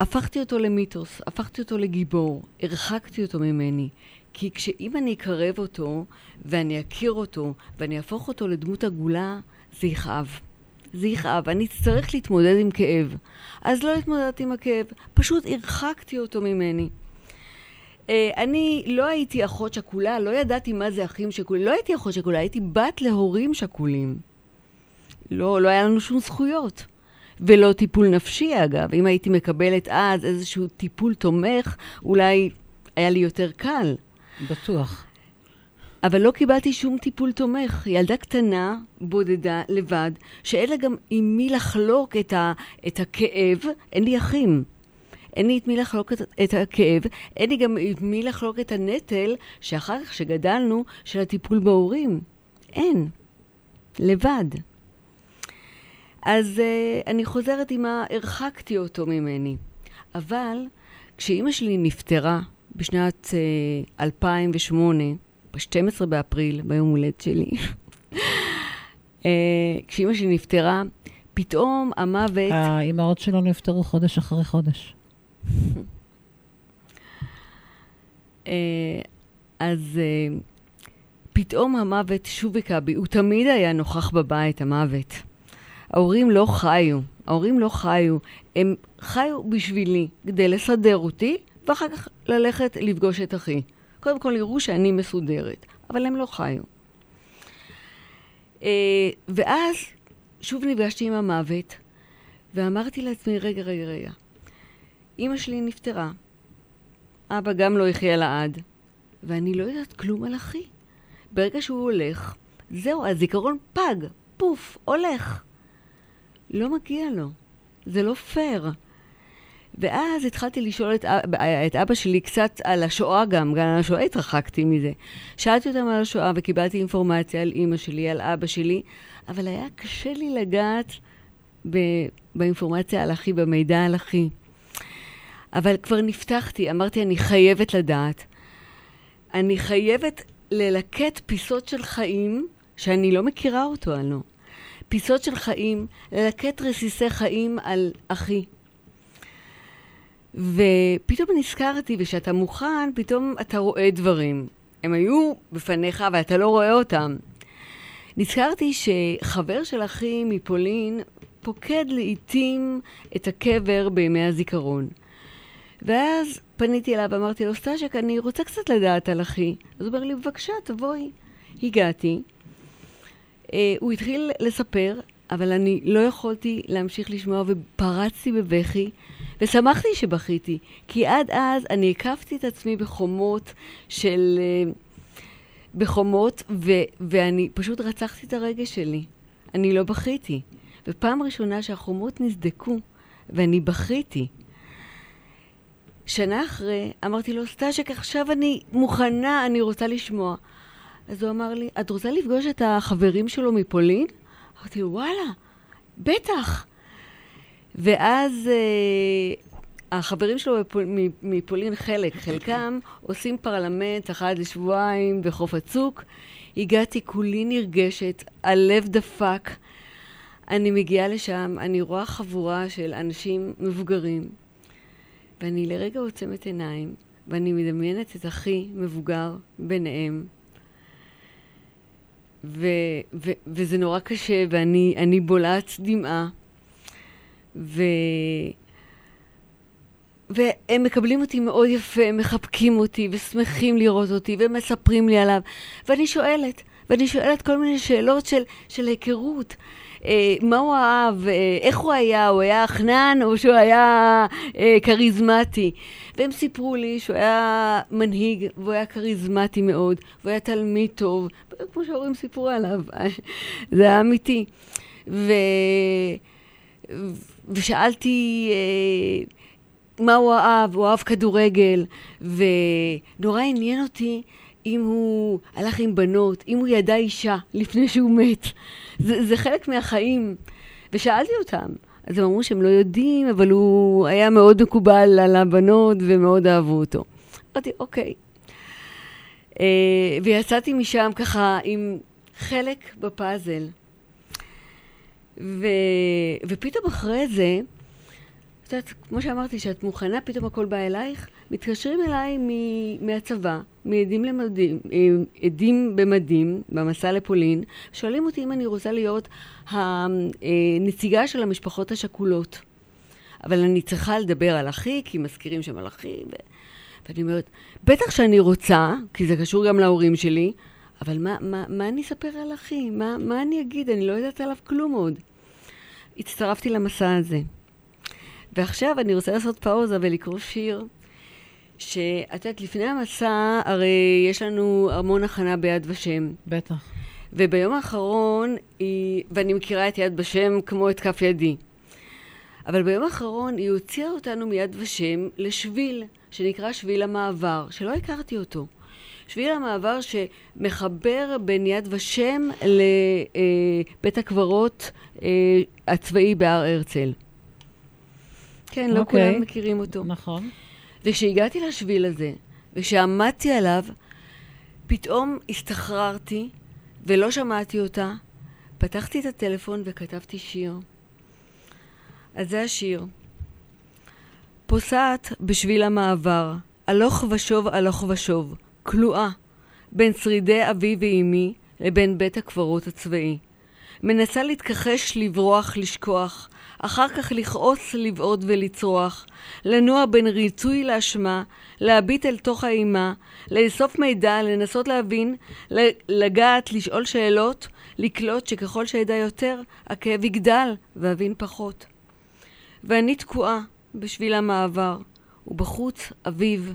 הפכתי אותו למיתוס, הפכתי אותו לגיבור, הרחקתי אותו ממני. כי כשאם אני אקרב אותו, ואני אכיר אותו, ואני אהפוך אותו לדמות עגולה, זה יכאב. זה יכאב, אני אצטרך להתמודד עם כאב. אז לא התמודדתי עם הכאב, פשוט הרחקתי אותו ממני. Uh, אני לא הייתי אחות שכולה, לא ידעתי מה זה אחים שכולים, לא הייתי אחות שכולה, הייתי בת להורים שכולים. לא, לא היה לנו שום זכויות. ולא טיפול נפשי, אגב. אם הייתי מקבלת אז איזשהו טיפול תומך, אולי היה לי יותר קל. בטוח. אבל לא קיבלתי שום טיפול תומך. ילדה קטנה, בודדה, לבד, שאין לה גם עם מי לחלוק את, ה, את הכאב, אין לי אחים. אין לי את מי לחלוק את, את הכאב, אין לי גם את מי לחלוק את הנטל שאחר כך, שגדלנו, של הטיפול בהורים. אין. לבד. אז uh, אני חוזרת עם ה... הרחקתי אותו ממני. אבל כשאימא שלי נפטרה בשנת uh, 2008, ב-12 באפריל, ביום הולדת שלי, uh, כשאימא שלי נפטרה, פתאום המוות... האימהות שלנו נפטרו חודש אחרי חודש. אה, אז אה, פתאום המוות שוב היכה בי. הוא תמיד היה נוכח בבית, המוות. ההורים לא חיו, ההורים לא חיו. הם חיו בשבילי, כדי לסדר אותי, ואחר כך ללכת לפגוש את אחי. קודם כל יראו שאני מסודרת, אבל הם לא חיו. אה, ואז שוב נפגשתי עם המוות, ואמרתי לעצמי, רגע, רגע, רגע, אימא שלי נפטרה, אבא גם לא יחיה לעד, ואני לא יודעת כלום על אחי. ברגע שהוא הולך, זהו, הזיכרון פג, פוף, הולך. לא מגיע לו. זה לא פייר. ואז התחלתי לשאול את, את אבא שלי קצת על השואה גם, גם על השואה התרחקתי מזה. שאלתי אותם על השואה וקיבלתי אינפורמציה על אימא שלי, על אבא שלי, אבל היה קשה לי לגעת ב, באינפורמציה על אחי, במידע על אחי. אבל כבר נפתחתי, אמרתי, אני חייבת לדעת. אני חייבת ללקט פיסות של חיים שאני לא מכירה אותו, אני לא. פיסות של חיים, ללקט רסיסי חיים על אחי. ופתאום נזכרתי, וכשאתה מוכן, פתאום אתה רואה דברים. הם היו בפניך, אבל אתה לא רואה אותם. נזכרתי שחבר של אחי מפולין פוקד לעיתים את הקבר בימי הזיכרון. ואז פניתי אליו ואמרתי לו, סטאז'ק, אני רוצה קצת לדעת על אחי. אז הוא אומר לי, בבקשה, תבואי. הגעתי. אה, הוא התחיל לספר, אבל אני לא יכולתי להמשיך לשמוע ופרצתי בבכי, ושמחתי שבכיתי, כי עד אז אני הקפתי את עצמי בחומות של... אה, בחומות, ו- ואני פשוט רצחתי את הרגש שלי. אני לא בכיתי. ופעם ראשונה שהחומות נסדקו, ואני בכיתי. שנה אחרי, אמרתי לו, סטאז'ק, עכשיו אני מוכנה, אני רוצה לשמוע. אז הוא אמר לי, את רוצה לפגוש את החברים שלו מפולין? אמרתי וואלה, בטח. ואז אה, החברים שלו מפול, מפולין, חלק, חלקם, עושים פרלמנט אחת לשבועיים בחוף הצוק. הגעתי כולי נרגשת, הלב דפק. אני מגיעה לשם, אני רואה חבורה של אנשים מבוגרים, ואני לרגע עוצמת עיניים, ואני מדמיינת את אחי מבוגר ביניהם. ו- ו- וזה נורא קשה, ואני אני בולעת דמעה. ו... והם מקבלים אותי מאוד יפה, הם מחבקים אותי ושמחים לראות אותי ומספרים לי עליו. ואני שואלת, ואני שואלת כל מיני שאלות של, של היכרות. אה, מה הוא אהב, אה, איך הוא היה, הוא היה חנן או שהוא היה אה, כריזמטי. והם סיפרו לי שהוא היה מנהיג והוא היה כריזמטי מאוד, והוא היה תלמיד טוב, כמו שההורים סיפרו עליו, זה היה אמיתי. ו... ושאלתי אה, מה הוא אהב, הוא אהב כדורגל, ונורא עניין אותי אם הוא הלך עם בנות, אם הוא ידע אישה לפני שהוא מת. זה, זה חלק מהחיים. ושאלתי אותם, אז הם אמרו שהם לא יודעים, אבל הוא היה מאוד מקובל על הבנות ומאוד אהבו אותו. אמרתי, אוקיי. אה, ויצאתי משם ככה עם חלק בפאזל. ו... ופתאום אחרי זה, את יודעת, כמו שאמרתי, שאת מוכנה, פתאום הכל בא אלייך, מתקשרים אליי מ... מהצבא, מעדים למדים, אה, עדים במדים, במסע לפולין, שואלים אותי אם אני רוצה להיות הנציגה של המשפחות השכולות. אבל אני צריכה לדבר על אחי, כי מזכירים שם על אחי, ו... ואני אומרת, בטח שאני רוצה, כי זה קשור גם להורים שלי, אבל מה, מה, מה אני אספר על אחי? מה, מה אני אגיד? אני לא יודעת עליו כלום עוד. הצטרפתי למסע הזה. ועכשיו אני רוצה לעשות פאוזה ולקרוא שיר, שאת יודעת, לפני המסע, הרי יש לנו המון הכנה ביד ושם. בטח. וביום האחרון, היא, ואני מכירה את יד ושם כמו את כף ידי. אבל ביום האחרון היא הוציאה אותנו מיד ושם לשביל, שנקרא שביל המעבר, שלא הכרתי אותו. שביל המעבר שמחבר בין יד ושם לבית הקברות אה, הצבאי בהר הרצל. כן, לא אוקיי. כולם מכירים אותו. נכון. וכשהגעתי לשביל הזה, וכשעמדתי עליו, פתאום הסתחררתי ולא שמעתי אותה. פתחתי את הטלפון וכתבתי שיר. אז זה השיר. פוסעת בשביל המעבר, הלוך ושוב, הלוך ושוב, כלואה, בין שרידי אבי ואימי לבין בית הקברות הצבאי. מנסה להתכחש, לברוח, לשכוח, אחר כך לכעוס, לבעוט ולצרוח, לנוע בין ריצוי לאשמה, להביט אל תוך האימה, לאסוף מידע, לנסות להבין, לגעת, לשאול שאלות, לקלוט שככל שאדע יותר, הכאב יגדל ואבין פחות. ואני תקועה בשביל המעבר, ובחוץ אביב.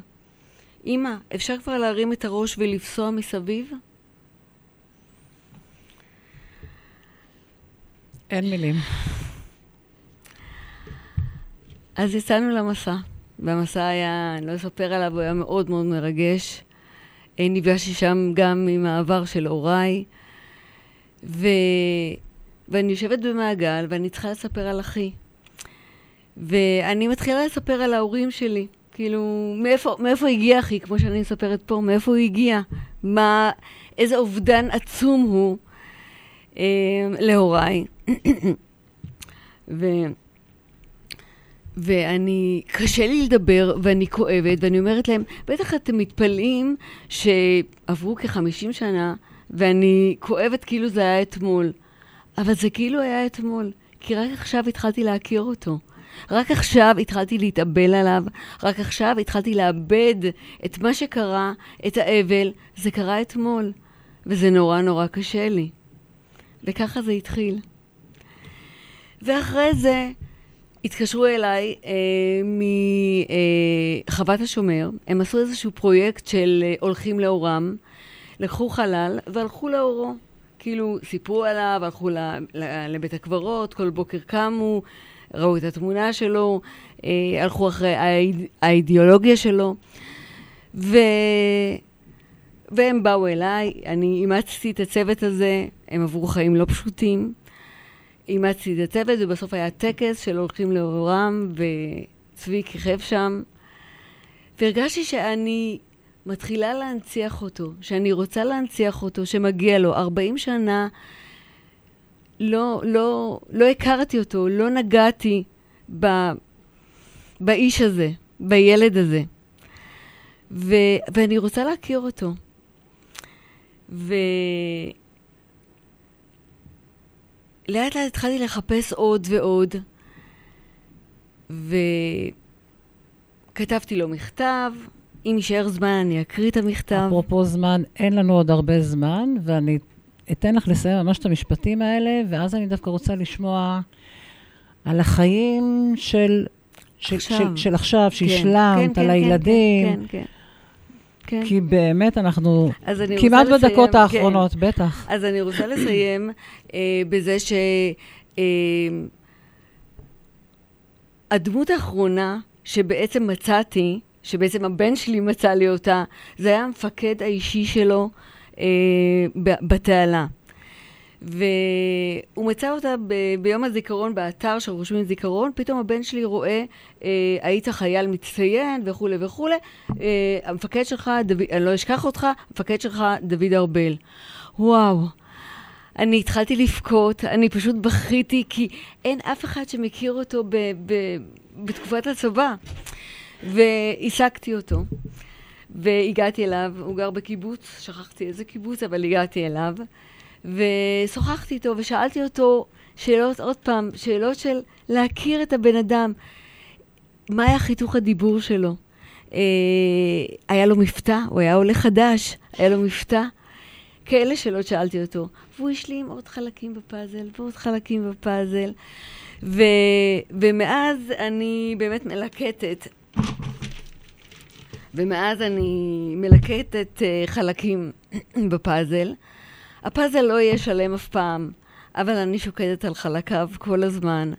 אמא, אפשר כבר להרים את הראש ולפסוע מסביב? אין מילים. אז יצאנו למסע, והמסע היה, אני לא אספר עליו, הוא היה מאוד מאוד מרגש. אה, נפגשתי שם גם עם העבר של הוריי, ו... ואני יושבת במעגל ואני צריכה לספר על אחי. ואני מתחילה לספר על ההורים שלי. כאילו, מאיפה, מאיפה הגיע אחי, כמו שאני מספרת פה, מאיפה הוא הגיע? מה, איזה אובדן עצום הוא אה, להוריי. ו... ואני, קשה לי לדבר, ואני כואבת, ואני אומרת להם, בטח אתם מתפלאים שעברו כחמישים שנה, ואני כואבת כאילו זה היה אתמול. אבל זה כאילו היה אתמול, כי רק עכשיו התחלתי להכיר אותו. רק עכשיו התחלתי להתאבל עליו, רק עכשיו התחלתי לאבד את מה שקרה, את האבל, זה קרה אתמול, וזה נורא נורא קשה לי. וככה זה התחיל. ואחרי זה התקשרו אליי אה, מחוות השומר, הם עשו איזשהו פרויקט של אה, הולכים לאורם, לקחו חלל והלכו לאורו. כאילו, סיפרו עליו, הלכו לבית הקברות, כל בוקר קמו, ראו את התמונה שלו, אה, הלכו אחרי האיד, האידיאולוגיה שלו, ו... והם באו אליי, אני אימצתי את הצוות הזה, הם עברו חיים לא פשוטים. אימצתי את הצוות, ובסוף היה טקס של הולכים לאורם, וצבי כיכב שם. והרגשתי שאני מתחילה להנציח אותו, שאני רוצה להנציח אותו, שמגיע לו. 40 שנה לא, לא, לא הכרתי אותו, לא נגעתי ב, באיש הזה, בילד הזה. ו, ואני רוצה להכיר אותו. ו... לאט לאט התחלתי לחפש עוד ועוד, וכתבתי לו מכתב. אם יישאר זמן, אני אקריא את המכתב. אפרופו זמן, אין לנו עוד הרבה זמן, ואני אתן לך לסיים ממש את המשפטים האלה, ואז אני דווקא רוצה לשמוע על החיים של... של עכשיו. של, של עכשיו, כן, שהשלמת, כן, על כן, הילדים, כן, כן, כן. כי באמת אנחנו כמעט רוצה לסיים- בדקות כן. האחרונות, בטח. אז אני רוצה לסיים אה, בזה ש... אה, הדמות האחרונה שבעצם מצאתי, שבעצם הבן שלי מצא לי אותה, זה היה המפקד האישי שלו אה, בתעלה. והוא מצא אותה ב- ביום הזיכרון באתר של רושמים זיכרון, פתאום הבן שלי רואה, אה, היית חייל מצטיין וכולי וכולי, אה, המפקד שלך, דוד, אני לא אשכח אותך, המפקד שלך דוד ארבל. וואו. אני התחלתי לבכות, אני פשוט בכיתי, כי אין אף אחד שמכיר אותו ב- ב- בתקופת הצבא. והעסקתי אותו, והגעתי אליו, הוא גר בקיבוץ, שכחתי איזה קיבוץ, אבל הגעתי אליו, ושוחחתי איתו ושאלתי אותו שאלות, עוד פעם, שאלות של להכיר את הבן אדם. מה היה חיתוך הדיבור שלו? אה, היה לו מבטא, הוא היה עולה חדש, היה לו מבטא. כאלה שאלות שאלתי אותו. והוא השלים עוד חלקים בפאזל ועוד חלקים בפאזל. ו... ומאז אני באמת מלקטת. ומאז אני מלקטת uh, חלקים בפאזל. הפאזל לא יהיה שלם אף פעם, אבל אני שוקדת על חלקיו כל הזמן.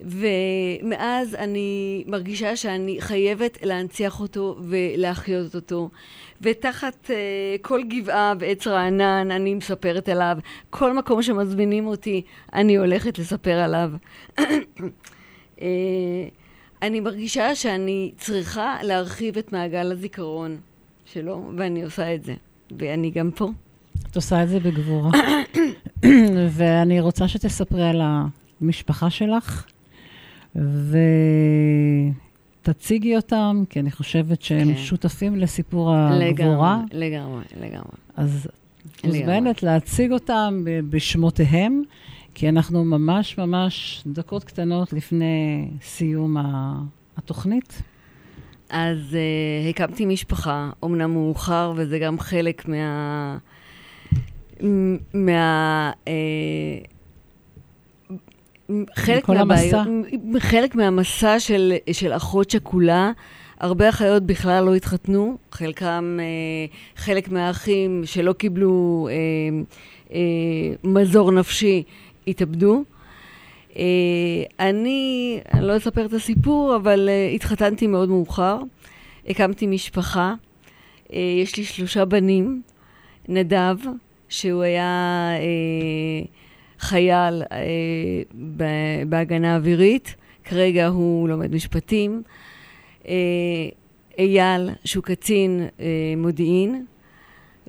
ומאז אני מרגישה שאני חייבת להנציח אותו ולהחיות אותו. ותחת uh, כל גבעה ועץ רענן אני מספרת עליו. כל מקום שמזמינים אותי, אני הולכת לספר עליו. uh, אני מרגישה שאני צריכה להרחיב את מעגל הזיכרון שלו, ואני עושה את זה. ואני גם פה. את עושה את זה בגבורה. ואני רוצה שתספרי על המשפחה שלך, ותציגי אותם, כי אני חושבת שהם כן. שותפים לסיפור הגבורה. לגמרי, לגמרי, לגמרי. אז את. מוזמנת להציג אותם בשמותיהם, כי אנחנו ממש ממש דקות קטנות לפני סיום התוכנית. אז uh, הקמתי משפחה, אומנם מאוחר, וזה גם חלק מה... מה... Uh, חלק מהבעיות- חלק מהמסע של, של אחות שכולה, הרבה אחיות בכלל לא התחתנו, חלקם, uh, חלק מהאחים שלא קיבלו uh, uh, מזור נפשי, התאבדו. Uh, אני, אני לא אספר את הסיפור, אבל uh, התחתנתי מאוד מאוחר, הקמתי משפחה, uh, יש לי שלושה בנים, נדב, שהוא היה חייל בהגנה אווירית, כרגע הוא לומד משפטים, אייל, שהוא קצין מודיעין,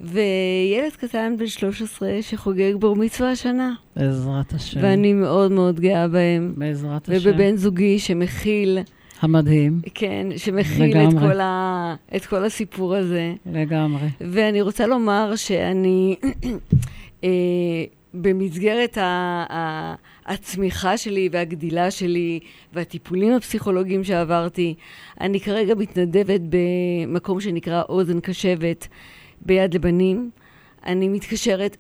וילד קטן בן 13 שחוגג בר מצווה השנה. בעזרת השם. ואני מאוד מאוד גאה בהם. בעזרת השם. ובבן זוגי שמכיל, המדהים, כן, שמכיל את. כל, ה, את כל הסיפור הזה. לגמרי. ואני רוצה לומר שאני, אה, במסגרת ה, ה, הצמיחה שלי והגדילה שלי והטיפולים הפסיכולוגיים שעברתי, אני כרגע מתנדבת במקום שנקרא אוזן קשבת ביד לבנים. אני מתקשרת,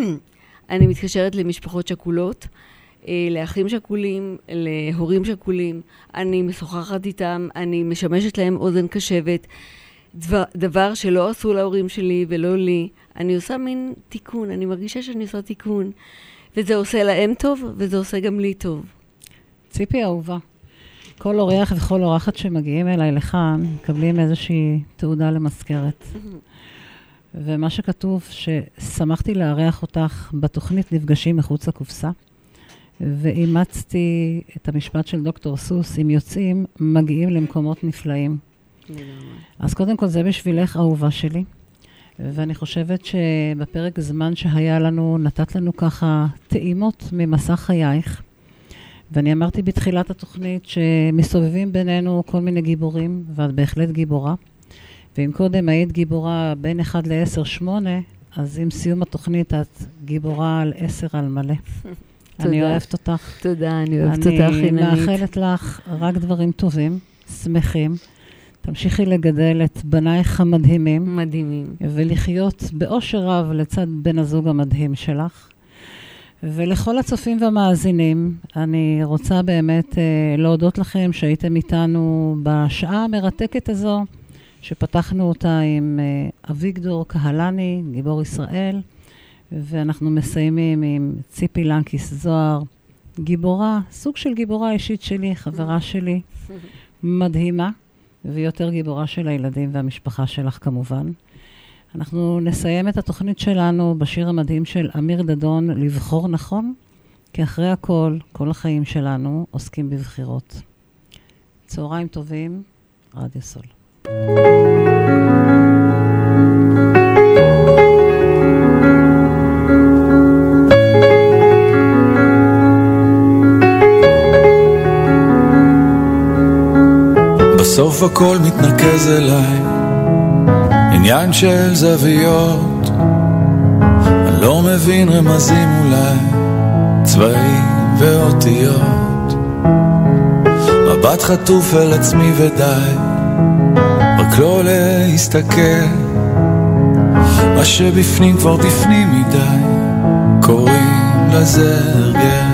אני מתקשרת למשפחות שכולות, אה, לאחים שכולים, להורים שכולים, אני משוחחת איתם, אני משמשת להם אוזן קשבת. דבר, דבר שלא עשו להורים שלי ולא לי, אני עושה מין תיקון, אני מרגישה שאני עושה תיקון. וזה עושה להם טוב, וזה עושה גם לי טוב. ציפי אהובה, כל אורח וכל אורחת שמגיעים אליי לכאן, מקבלים איזושהי תעודה למזכרת. ומה שכתוב, ששמחתי לארח אותך בתוכנית נפגשים מחוץ לקופסה, ואימצתי את המשפט של דוקטור סוס, אם יוצאים, מגיעים למקומות נפלאים. אז קודם כל, זה בשבילך, אהובה שלי. ואני חושבת שבפרק זמן שהיה לנו, נתת לנו ככה טעימות ממסע חייך. ואני אמרתי בתחילת התוכנית שמסתובבים בינינו כל מיני גיבורים, ואת בהחלט גיבורה. ואם קודם היית גיבורה בין 1 ל-10, 8, אז עם סיום התוכנית את גיבורה על 10 על מלא. אני. אוהבת אותך. תודה, אני אוהבת אותך, אני אילנית. מאחלת לך רק דברים טובים, שמחים. תמשיכי לגדל את בנייך המדהימים. מדהימים. ולחיות באושר רב לצד בן הזוג המדהים שלך. ולכל הצופים והמאזינים, אני רוצה באמת אה, להודות לכם שהייתם איתנו בשעה המרתקת הזו, שפתחנו אותה עם אה, אביגדור קהלני, גיבור ישראל, ואנחנו מסיימים עם ציפי לנקיס זוהר, גיבורה, סוג של גיבורה אישית שלי, חברה שלי, מדהימה, ויותר גיבורה של הילדים והמשפחה שלך כמובן. אנחנו נסיים את התוכנית שלנו בשיר המדהים של אמיר דדון, לבחור נכון, כי אחרי הכל, כל החיים שלנו עוסקים בבחירות. צהריים טובים, רדיו סול. בסוף הכל מתנקז אליי, עניין של זוויות. אני לא מבין רמזים אולי, צבעים ואותיות. מבט חטוף אל עצמי ודי, רק לא להסתכל. מה שבפנים כבר בפנים מדי, קוראים לזה הרגל.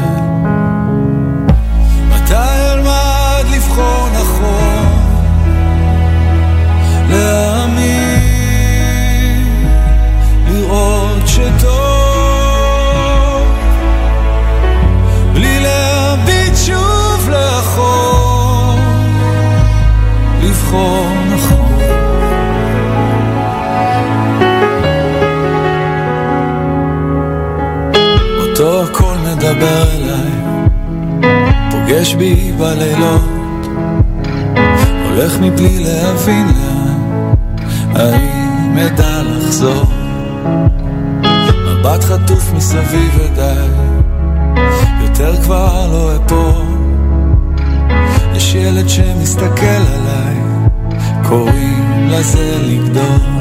מדבר אליי, פוגש בי בלילות, הולך מבלי להבין לאן, האם אדע לחזור? מבט חטוף מסביב ודי, יותר כבר לא אפול. יש ילד שמסתכל עליי, קוראים לזה לגדול.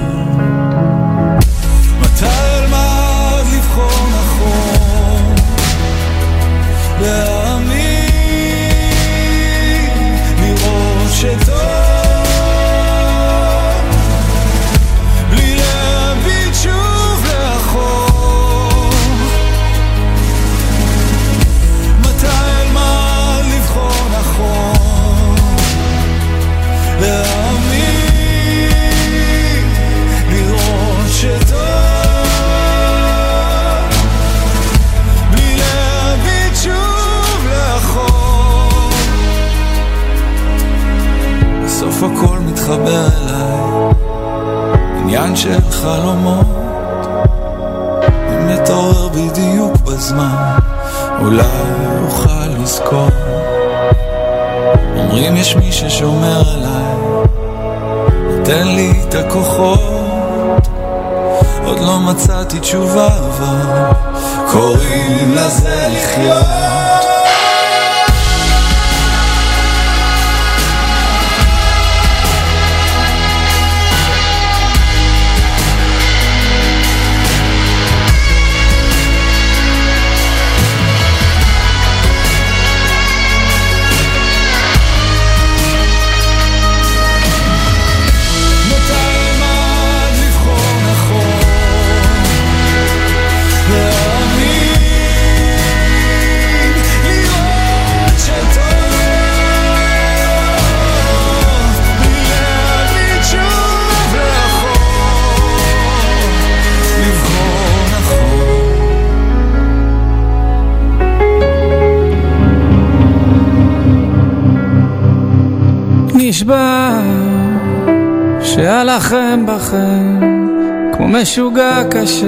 משוגע קשה.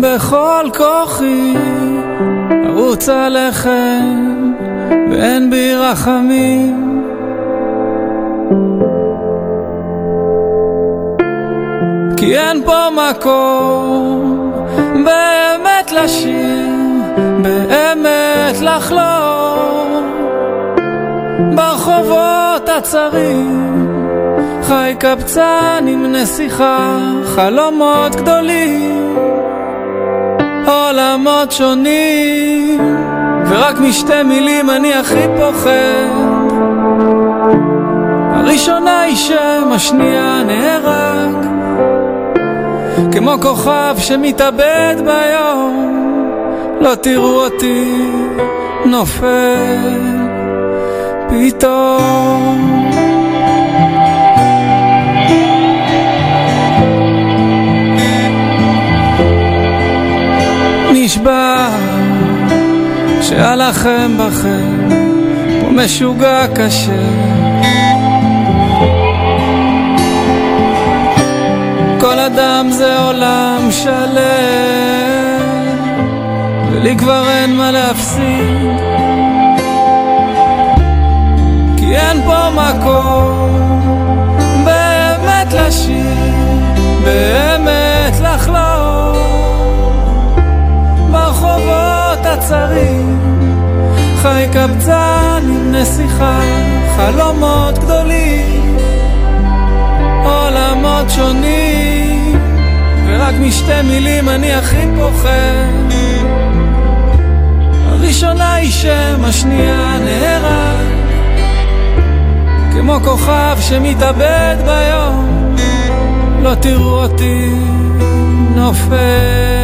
בכל כוחי ארוץ עליכם ואין בי רחמים. כי אין פה מקום באמת לשיר, באמת לחלום. ברחובות הצרים חי קבצן עם נסיכה, חלומות גדולים עולמות שונים. ורק משתי מילים אני הכי פוחד. הראשונה היא שם, השנייה נהרג. כמו כוכב שמתאבד ביום לא תראו אותי נופל. פתאום נשבע שאלחם בכם כמו משוגע קשה. כל אדם זה עולם שלם ולי כבר אין מה להפסיד. כי אין פה מקום באמת לשיר, באמת הצרים חי קבצן עם נסיכה, חלומות גדולים עולמות שונים. ורק משתי מילים אני הכי פוחד. הראשונה היא שם, השנייה נהרג כמו כוכב שמתאבד ביום לא תראו אותי נופל